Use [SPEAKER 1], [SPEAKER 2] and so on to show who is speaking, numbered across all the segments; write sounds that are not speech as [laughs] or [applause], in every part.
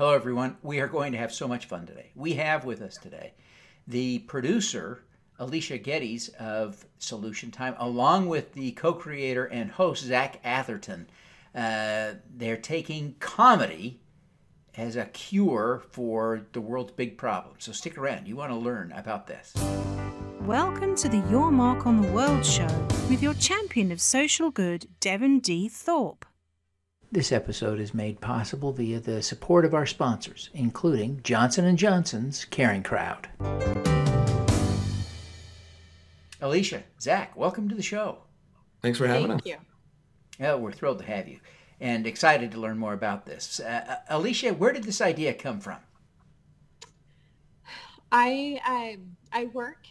[SPEAKER 1] Hello, everyone. We are going to have so much fun today. We have with us today the producer, Alicia Gettys of Solution Time, along with the co creator and host, Zach Atherton. Uh, they're taking comedy as a cure for the world's big problems. So stick around. You want to learn about this.
[SPEAKER 2] Welcome to the Your Mark on the World show with your champion of social good, Devin D. Thorpe.
[SPEAKER 1] This episode is made possible via the support of our sponsors, including Johnson & Johnson's Caring Crowd. Alicia, Zach, welcome to the show.
[SPEAKER 3] Thanks for having
[SPEAKER 4] Thank
[SPEAKER 3] us.
[SPEAKER 4] Thank you.
[SPEAKER 1] Oh, we're thrilled to have you and excited to learn more about this. Uh, uh, Alicia, where did this idea come from?
[SPEAKER 4] I um, I work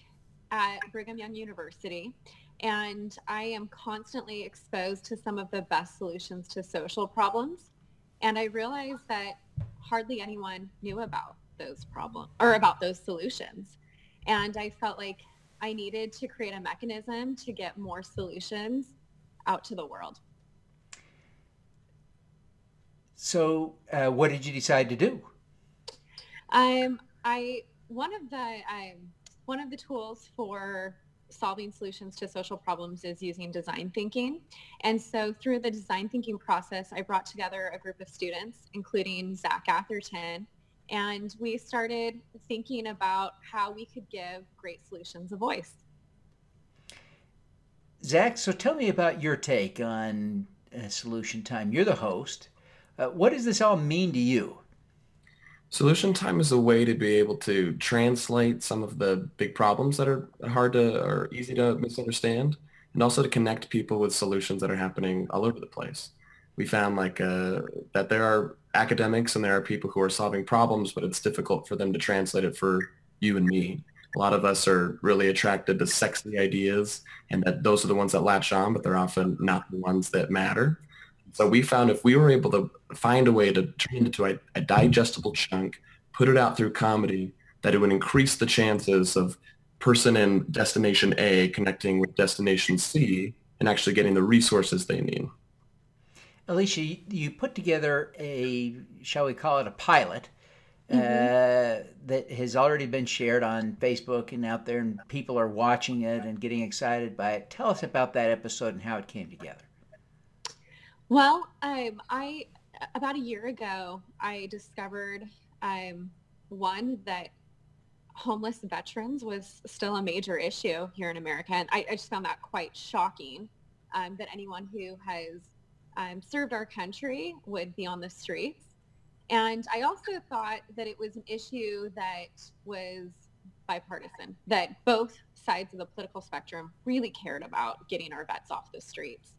[SPEAKER 4] at Brigham Young University, and I am constantly exposed to some of the best solutions to social problems. And I realized that hardly anyone knew about those problems or about those solutions. And I felt like I needed to create a mechanism to get more solutions out to the world.
[SPEAKER 1] So, uh, what did you decide to do?
[SPEAKER 4] Um, I one of the um, one of the tools for solving solutions to social problems is using design thinking. And so through the design thinking process, I brought together a group of students, including Zach Atherton, and we started thinking about how we could give great solutions a voice.
[SPEAKER 1] Zach, so tell me about your take on uh, Solution Time. You're the host. Uh, what does this all mean to you?
[SPEAKER 3] Solution time is a way to be able to translate some of the big problems that are hard to or easy to misunderstand, and also to connect people with solutions that are happening all over the place. We found like uh, that there are academics and there are people who are solving problems, but it's difficult for them to translate it for you and me. A lot of us are really attracted to sexy ideas, and that those are the ones that latch on, but they're often not the ones that matter. So we found if we were able to find a way to turn it into a, a, digestible chunk, put it out through comedy, that it would increase the chances of person in destination A connecting with destination C and actually getting the resources they need.
[SPEAKER 1] Alicia, you put together a, shall we call it a pilot, mm-hmm. uh, that has already been shared on Facebook and out there, and people are watching it and getting excited by it. Tell us about that episode and how it came together.
[SPEAKER 4] Well, um, I about a year ago, I discovered um, one that homeless veterans was still a major issue here in America, and I, I just found that quite shocking. Um, that anyone who has um, served our country would be on the streets, and I also thought that it was an issue that was bipartisan, that both sides of the political spectrum really cared about getting our vets off the streets.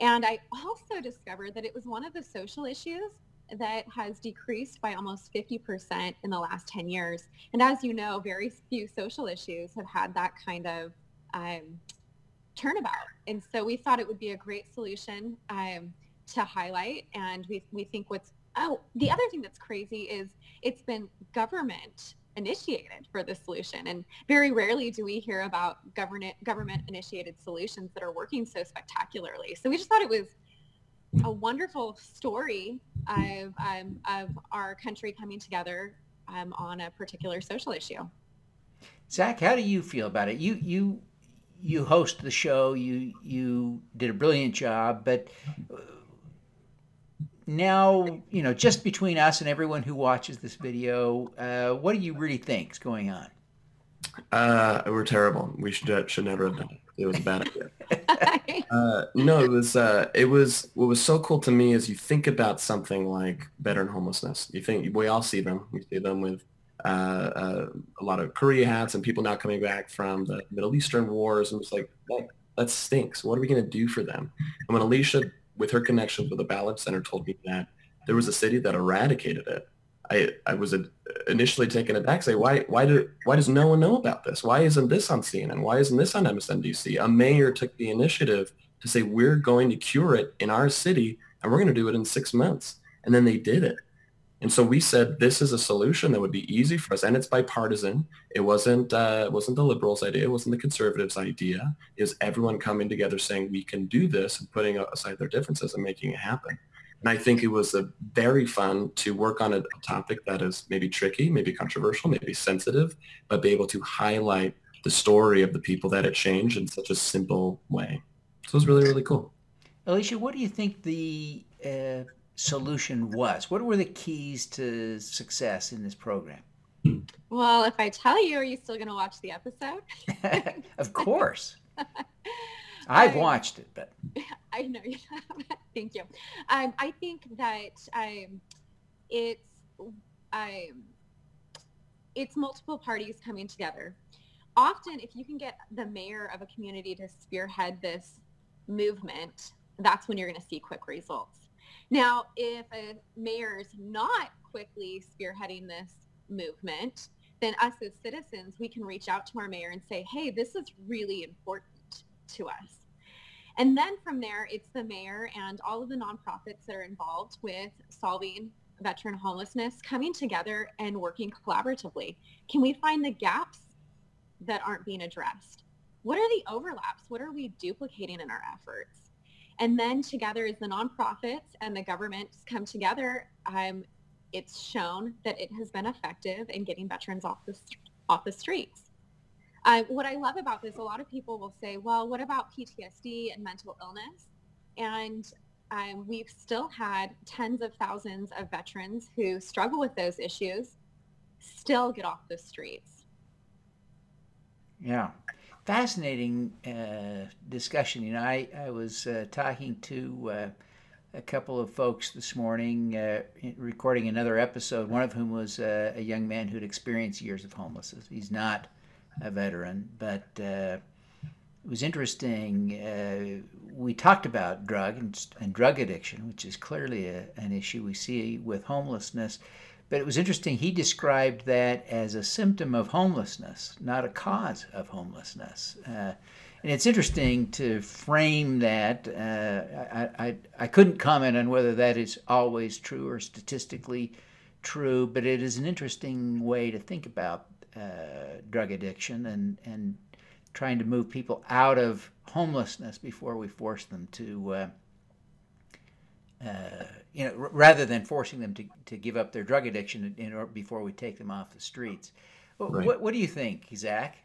[SPEAKER 4] And I also discovered that it was one of the social issues that has decreased by almost 50% in the last 10 years. And as you know, very few social issues have had that kind of um, turnabout. And so we thought it would be a great solution um, to highlight. And we, we think what's, oh, the other thing that's crazy is it's been government initiated for this solution. And very rarely do we hear about government government initiated solutions that are working so spectacularly. So we just thought it was a wonderful story of, um, of our country coming together um, on a particular social issue.
[SPEAKER 1] Zach, how do you feel about it? You you you host the show. You you did a brilliant job, but now, you know, just between us and everyone who watches this video, uh, what do you really think is going on?
[SPEAKER 3] Uh, we're terrible. We should should never have done it. It was a bad idea. [laughs] uh, no, it was uh, it was what was so cool to me is you think about something like veteran homelessness. You think we all see them. We see them with uh, uh, a lot of Korea hats and people now coming back from the Middle Eastern wars, and it's like that, that stinks. What are we going to do for them? And when Alicia with her connections with the Ballard Center, told me that there was a city that eradicated it. I, I was initially taken aback, say, why, why, do, why does no one know about this? Why isn't this on CNN? Why isn't this on MSNBC? A mayor took the initiative to say, we're going to cure it in our city, and we're going to do it in six months. And then they did it. And so we said this is a solution that would be easy for us, and it's bipartisan. It wasn't uh, it wasn't the liberals' idea. It wasn't the conservatives' idea. Was everyone coming together saying we can do this and putting aside their differences and making it happen. And I think it was very fun to work on a, a topic that is maybe tricky, maybe controversial, maybe sensitive, but be able to highlight the story of the people that it changed in such a simple way. So it was really, really cool.
[SPEAKER 1] Alicia, what do you think the uh, solution was? What were the keys to success in this program?
[SPEAKER 4] Well, if I tell you, are you still going to watch the episode? [laughs]
[SPEAKER 1] of course. [laughs] I've I, watched it, but [laughs]
[SPEAKER 4] I know you have. Thank you. Um, I think that um, it's um, it's multiple parties coming together. Often, if you can get the mayor of a community to spearhead this movement, that's when you're going to see quick results. Now, if a mayor is not quickly spearheading this movement, then us as citizens, we can reach out to our mayor and say, hey, this is really important to us. And then from there, it's the mayor and all of the nonprofits that are involved with solving veteran homelessness coming together and working collaboratively. Can we find the gaps that aren't being addressed? What are the overlaps? What are we duplicating in our efforts? And then together as the nonprofits and the governments come together, um, it's shown that it has been effective in getting veterans off the, off the streets. Uh, what I love about this, a lot of people will say, well, what about PTSD and mental illness? And um, we've still had tens of thousands of veterans who struggle with those issues still get off the streets.
[SPEAKER 1] Yeah. Fascinating uh, discussion. You know, I, I was uh, talking to uh, a couple of folks this morning uh, recording another episode, one of whom was uh, a young man who'd experienced years of homelessness. He's not a veteran, but uh, it was interesting. We talked about drug and, and, drug addiction, which is clearly a, an issue we see with homelessness. But it was interesting. He described that as a symptom of homelessness, not a cause of homelessness. Uh, and it's interesting to frame that. Uh, I, I, I couldn't comment on whether that is always true or statistically true, but it is an interesting way to think about uh, drug addiction and, and trying to move people out of homelessness before we force them to, uh, uh, you know, r- rather than forcing them to, to give up their drug addiction in, in, before we take them off the streets. Right. What, what do you think, Zach?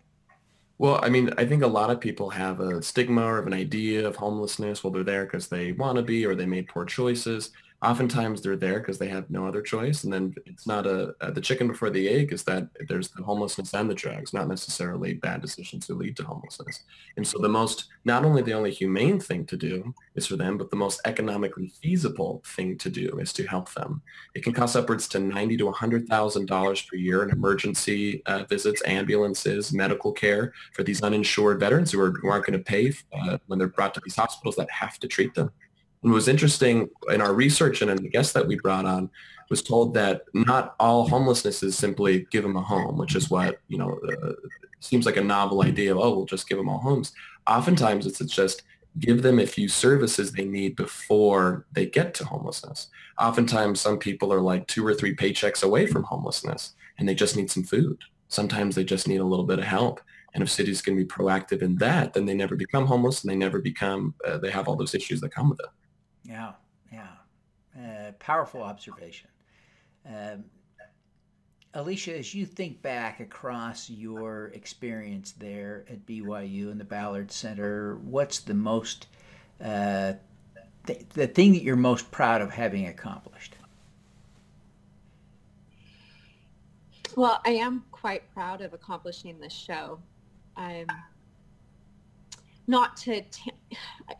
[SPEAKER 3] Well, I mean, I think a lot of people have a stigma or of an idea of homelessness. Well, they're there because they want to be or they made poor choices oftentimes they're there because they have no other choice. And then it's not a, a, the chicken before the egg is that there's the homelessness and the drugs, not necessarily bad decisions to lead to homelessness. And so the most, not only the only humane thing to do is for them, but the most economically feasible thing to do is to help them. It can cost upwards to ninety to $100,000 per year in emergency uh, visits, ambulances, medical care for these uninsured veterans who, are, who aren't going to pay uh, when they're brought to these hospitals that have to treat them. And what was interesting in our research and in the guests that we brought on was told that not all homelessness is simply give them a home, which is what, you know, uh, seems like a novel idea of, oh, we'll just give them all homes. Oftentimes it's, it's just give them a few services they need before they get to homelessness. Oftentimes some people are like two or three paychecks away from homelessness and they just need some food. Sometimes they just need a little bit of help. And if cities can be proactive in that, then they never become homeless and they never become, uh, they have all those issues that come with it.
[SPEAKER 1] Yeah, yeah. Uh, powerful observation. Um, Alicia, as you think back across your experience there at BYU and the Ballard Center, what's the most, uh, th- the thing that you're most proud of having accomplished?
[SPEAKER 4] Well, I am quite proud of accomplishing this show. I'm not to, t-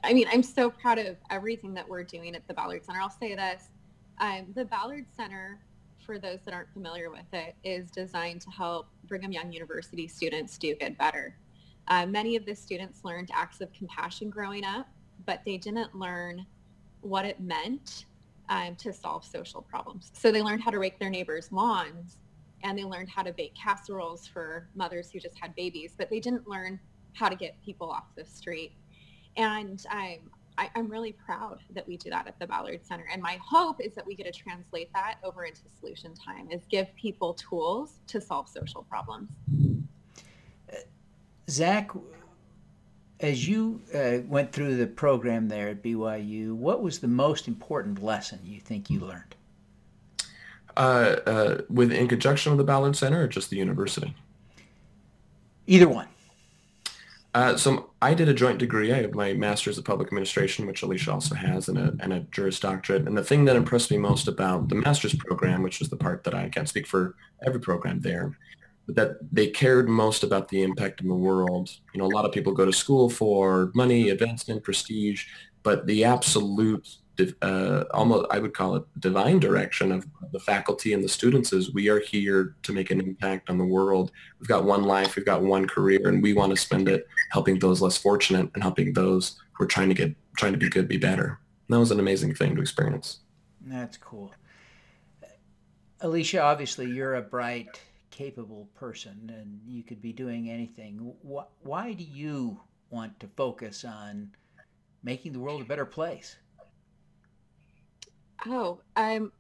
[SPEAKER 4] I mean, I'm so proud of everything that we're doing at the Ballard Center. I'll say this. Um, the Ballard Center, for those that aren't familiar with it, is designed to help Brigham Young University students do good better. Uh, many of the students learned acts of compassion growing up, but they didn't learn what it meant um, to solve social problems. So they learned how to rake their neighbors' lawns and they learned how to bake casseroles for mothers who just had babies, but they didn't learn how to get people off the street. And I'm, I, am really proud that we do that at the Ballard Center. And my hope is that we get to translate that over into solution time is give people tools to solve social problems.
[SPEAKER 1] Zach, as you uh, went through the program there at BYU, what was the most important lesson you think you learned?
[SPEAKER 3] Uh, uh, with in conjunction with the Ballard Center or just the university?
[SPEAKER 1] Either one.
[SPEAKER 3] Uh, so I did a joint degree. I have my master's of public administration, which Alicia also has, and a, and a Juris Doctorate. And the thing that impressed me most about the master's program, which is the part that I can't speak for every program there, but that they cared most about the impact in the world. You know, a lot of people go to school for money, advancement, prestige, but the absolute uh, almost I would call it divine direction of the faculty and the students is we are here to make an impact on the world. We've got one life, we've got one career, and we want to spend it helping those less fortunate and helping those who are trying to get trying to be good be better. And that was an amazing thing to experience.
[SPEAKER 1] That's cool. Alicia, obviously you're a bright, capable person, and you could be doing anything. Why do you want to focus on making the world a better place?
[SPEAKER 4] Oh, um,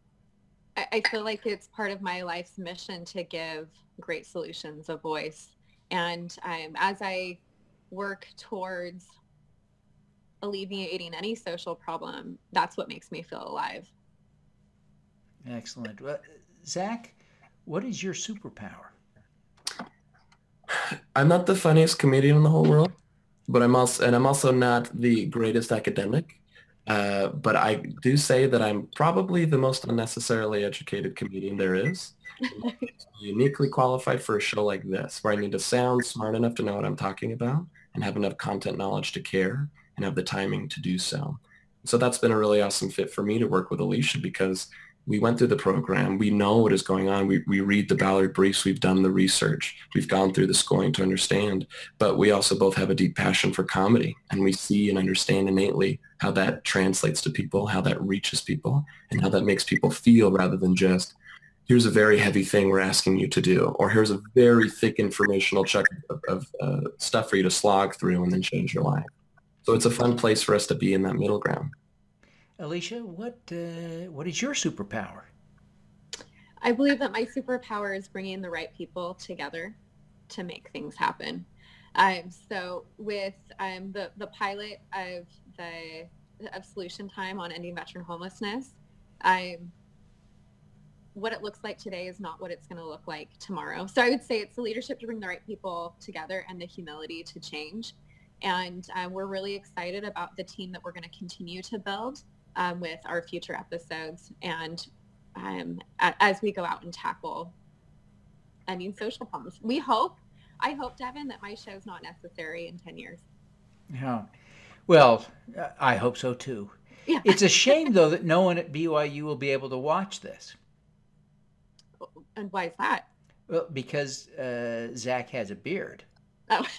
[SPEAKER 4] I, I feel like it's part of my life's mission to give great solutions a voice. And um, as I work towards alleviating any social problem, that's what makes me feel alive.
[SPEAKER 1] Excellent. Well, Zach, what is your superpower?
[SPEAKER 3] I'm not the funniest comedian in the whole world, but I'm also, and I'm also not the greatest academic. Uh, but I do say that I'm probably the most unnecessarily educated comedian there is. [laughs] uniquely qualified for a show like this, where I need to sound smart enough to know what I'm talking about and have enough content knowledge to care and have the timing to do so. So that's been a really awesome fit for me to work with Alicia because we went through the program. We know what is going on. We, we read the Ballard briefs. We've done the research. We've gone through the scoring to understand. But we also both have a deep passion for comedy. And we see and understand innately how that translates to people, how that reaches people, and how that makes people feel rather than just, here's a very heavy thing we're asking you to do, or here's a very thick informational check of, of uh, stuff for you to slog through and then change your life. So it's a fun place for us to be in that middle ground.
[SPEAKER 1] Alicia, what uh, what is your superpower?
[SPEAKER 4] I believe that my superpower is bringing the right people together to make things happen. Um, so with um, the the pilot of the of Solution Time on ending veteran homelessness, um, what it looks like today is not what it's going to look like tomorrow. So I would say it's the leadership to bring the right people together and the humility to change. And uh, we're really excited about the team that we're going to continue to build um, with our future episodes and um, as we go out and tackle ending social problems. We hope, I hope, Devin, that my show is not necessary in 10 years.
[SPEAKER 1] Yeah. Well, I hope so too. Yeah. it's a shame, though, that no one at BYU will be able to watch this.
[SPEAKER 4] And why is that?
[SPEAKER 1] Well, because uh, Zach has a beard.
[SPEAKER 4] Oh. [laughs]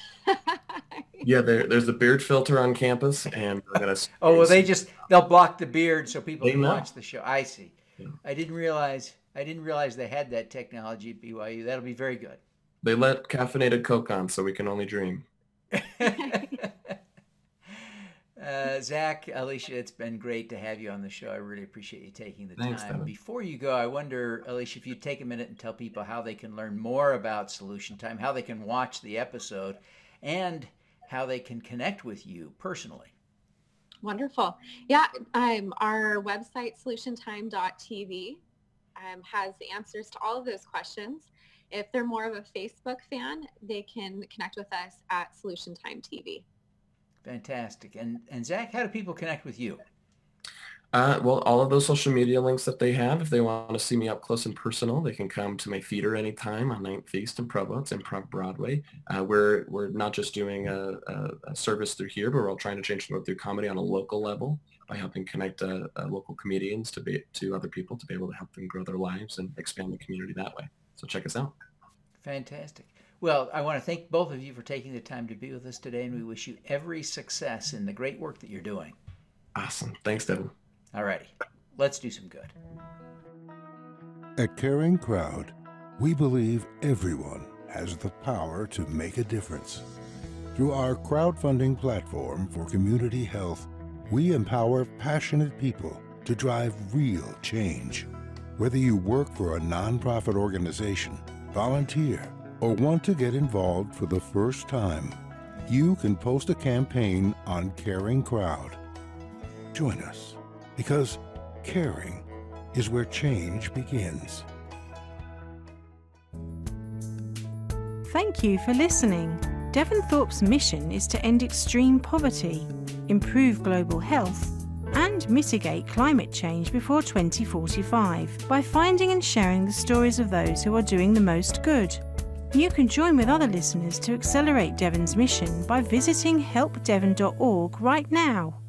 [SPEAKER 3] yeah, there, there's a beard filter on campus, and we're gonna. [laughs]
[SPEAKER 1] oh well, they just they'll block the beard so people can watch the show. I see. Yeah. I didn't realize I didn't realize they had that technology at BYU. That'll be very good.
[SPEAKER 3] They let caffeinated Coke on, so we can only dream. [laughs]
[SPEAKER 1] Uh, Zach, Alicia, it's been great to have you on the show. I really appreciate you taking the
[SPEAKER 3] Thanks,
[SPEAKER 1] time. Before you go, I wonder, Alicia, if you'd take a minute and tell people how they can learn more about Solution Time, how they can watch the episode, and how they can connect with you personally.
[SPEAKER 4] Wonderful. Yeah, um, our website, solutiontime.tv, um, has the answers to all of those questions. If they're more of a Facebook fan, they can connect with us at Solution Time TV.
[SPEAKER 1] Fantastic. And and Zach, how do people connect with you?
[SPEAKER 3] Uh, well, all of those social media links that they have, if they want to see me up close and personal, they can come to my theater anytime on 9th East in Provo. It's Improv Broadway. Uh, we're, we're not just doing a, a, a, service through here, but we're all trying to change the world through comedy on a local level by helping connect uh, uh, local comedians to be to other people to be able to help them grow their lives and expand the community that way. So check us out.
[SPEAKER 1] Fantastic. Well, I want to thank both of you for taking the time to be with us today, and we wish you every success in the great work that you're doing.
[SPEAKER 3] Awesome. Thanks, Devin.
[SPEAKER 1] All righty. Let's do some good.
[SPEAKER 5] At Caring Crowd, we believe everyone has the power to make a difference. Through our crowdfunding platform for community health, we empower passionate people to drive real change. Whether you work for a nonprofit organization, volunteer, or want to get involved for the first time, you can post a campaign on Caring Crowd. Join us because caring is where change begins.
[SPEAKER 2] Thank you for listening. Devin Thorpe's mission is to end extreme poverty, improve global health, and mitigate climate change before 2045 by finding and sharing the stories of those who are doing the most good. You can join with other listeners to accelerate Devin's mission by visiting helpdevon.org right now.